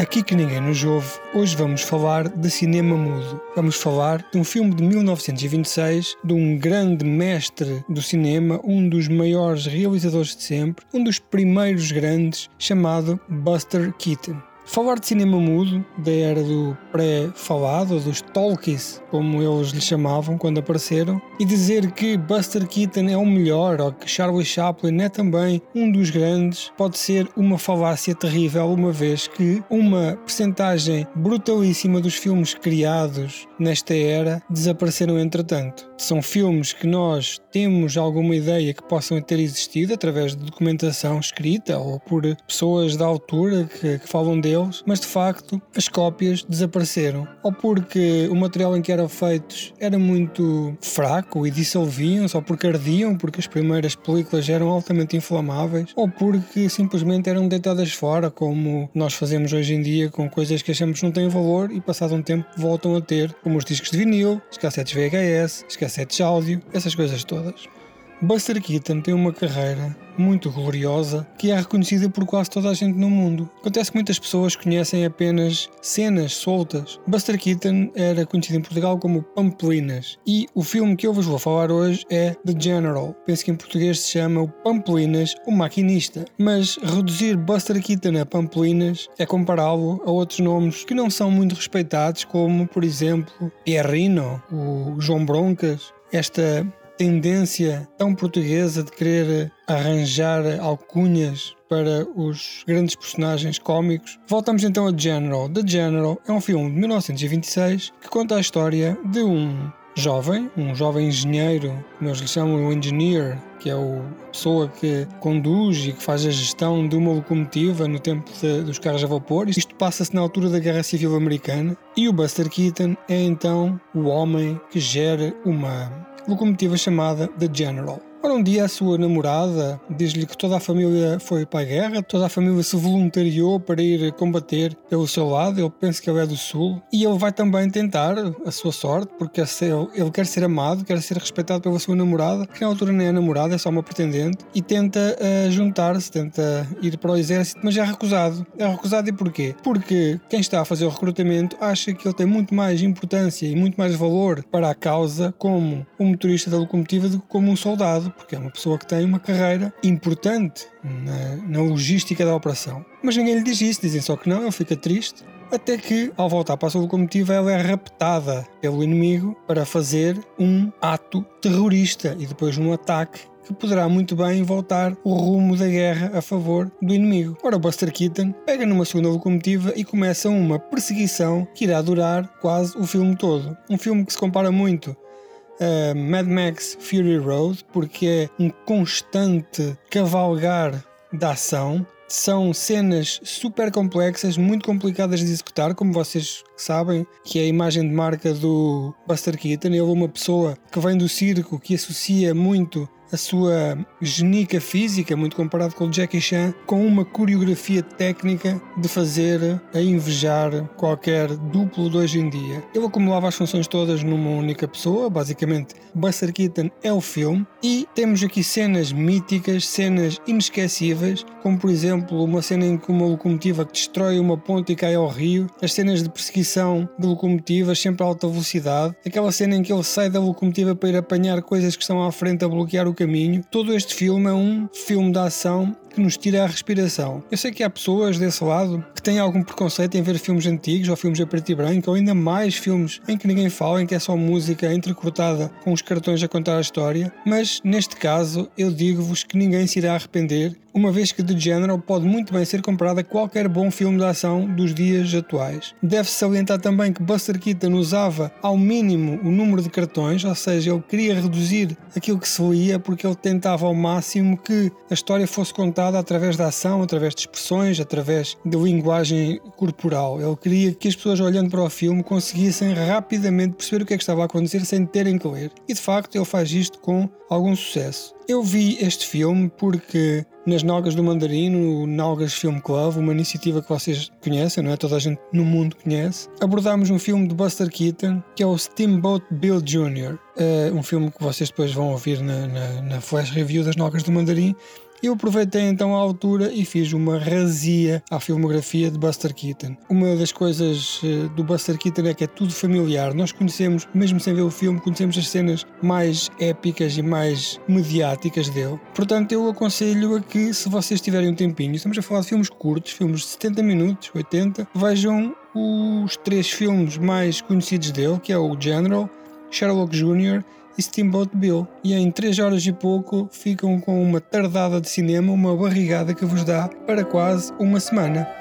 Aqui que ninguém nos ouve, hoje vamos falar de cinema mudo. Vamos falar de um filme de 1926 de um grande mestre do cinema, um dos maiores realizadores de sempre, um dos primeiros grandes, chamado Buster Keaton. Falar de cinema mudo, da era do pré-falado, dos talkies, como eles lhe chamavam quando apareceram, e dizer que Buster Keaton é o melhor ou que Charlie Chaplin é também um dos grandes, pode ser uma falácia terrível, uma vez que uma percentagem brutalíssima dos filmes criados nesta era desapareceram entretanto. São filmes que nós temos alguma ideia que possam ter existido através de documentação escrita ou por pessoas da altura que, que falam deles, mas de facto as cópias desapareceram. Ou porque o material em que eram feitos era muito fraco e dissolviam-se, ou porque ardiam, porque as primeiras películas eram altamente inflamáveis, ou porque simplesmente eram deitadas fora, como nós fazemos hoje em dia com coisas que achamos não têm valor e passado um tempo voltam a ter, como os discos de vinil, os cassetes VHS, os cassetes áudio, essas coisas todas. Buster Keaton tem uma carreira muito gloriosa que é reconhecida por quase toda a gente no mundo. Acontece que muitas pessoas conhecem apenas cenas soltas. Buster Keaton era conhecido em Portugal como Pampelinas e o filme que eu vos vou falar hoje é The General. Penso que em português se chama o Pampelinas, o Maquinista. Mas reduzir Buster Keaton a Pampelinas é compará-lo a outros nomes que não são muito respeitados, como por exemplo Pierrino, o João Broncas, esta tendência tão portuguesa de querer arranjar alcunhas para os grandes personagens cómicos. Voltamos então a General. The General é um filme de 1926 que conta a história de um jovem, um jovem engenheiro, eles lhe chamam o engineer, que é a pessoa que conduz e que faz a gestão de uma locomotiva no tempo de, dos carros a vapor. Isto passa-se na altura da Guerra Civil Americana. E o Buster Keaton é então o homem que gera uma locomotiva chamada The General. Ora, um dia a sua namorada diz-lhe que toda a família foi para a guerra, toda a família se voluntariou para ir combater pelo seu lado. Ele pensa que ele é do Sul e ele vai também tentar a sua sorte, porque ele quer ser amado, quer ser respeitado pela sua namorada, que na altura nem é namorada, é só uma pretendente, e tenta uh, juntar-se, tenta ir para o exército, mas é recusado. É recusado e porquê? Porque quem está a fazer o recrutamento acha que ele tem muito mais importância e muito mais valor para a causa como um motorista da locomotiva do que como um soldado porque é uma pessoa que tem uma carreira importante na, na logística da operação. Mas ninguém lhe diz isso, dizem só que não, ele fica triste. Até que, ao voltar para a sua locomotiva, ela é raptada pelo inimigo para fazer um ato terrorista e depois um ataque que poderá muito bem voltar o rumo da guerra a favor do inimigo. Ora, Buster Keaton pega numa segunda locomotiva e começa uma perseguição que irá durar quase o filme todo. Um filme que se compara muito uh, Mad Max Fury Road, porque é um constante cavalgar da ação. São cenas super complexas, muito complicadas de executar, como vocês sabem, que é a imagem de marca do Buster Keaton. Ele é uma pessoa que vem do circo, que associa muito a sua genica física, muito comparado com o Jackie Chan, com uma coreografia técnica de fazer a invejar qualquer duplo de hoje em dia. Ele acumulava as funções todas numa única pessoa, basicamente Buster Keaton é o filme, e temos aqui cenas míticas, cenas inesquecíveis, como por exemplo uma cena em que uma locomotiva destrói uma ponte e cai ao rio, as cenas de perseguição de locomotivas sempre a alta velocidade, aquela cena em que ele sai da locomotiva para ir apanhar coisas que estão à frente a bloquear o caminho. Todo este filme é um filme de ação que nos tira a respiração. Eu sei que há pessoas desse lado que têm algum preconceito em ver filmes antigos ou filmes a preto e branco ou ainda mais filmes em que ninguém fala, em que é só música entrecortada com os cartões a contar a história, mas neste caso eu digo-vos que ninguém se irá arrepender uma vez que The General pode muito bem ser comparado a qualquer bom filme de ação dos dias atuais. Deve-se salientar também que Buster Keaton usava ao mínimo o número de cartões, ou seja, ele queria reduzir aquilo que se lia porque ele tentava ao máximo que a história fosse contada através da ação, através de expressões, através de linguagem corporal. Ele queria que as pessoas olhando para o filme conseguissem rapidamente perceber o que é que estava a acontecer sem terem que ler. E de facto ele faz isto com algum sucesso. Eu vi este filme porque nas Nalgas do Mandarino, o Nalgas Film Club, uma iniciativa que vocês conhecem, não é? Toda a gente no mundo conhece. Abordámos um filme de Buster Keaton que é o Steamboat Bill Jr., uh, um filme que vocês depois vão ouvir na, na, na flash review das Nalgas do Mandarim Eu aproveitei então a altura e fiz uma razia à filmografia de Buster Keaton. Uma das coisas eh, do Buster Keaton é que é tudo familiar. Nós conhecemos, mesmo sem ver o filme, conhecemos as cenas mais épicas e mais mediáticas dele. Portanto, eu aconselho a que, se vocês tiverem um tempinho, estamos a falar de filmes curtos, filmes de 70 minutos, 80, vejam os três filmes mais conhecidos dele, que é o General, Sherlock Jr Steamboat Bill. E em 3 horas e pouco ficam com uma tardada de cinema, uma barrigada que vos dá para quase uma semana.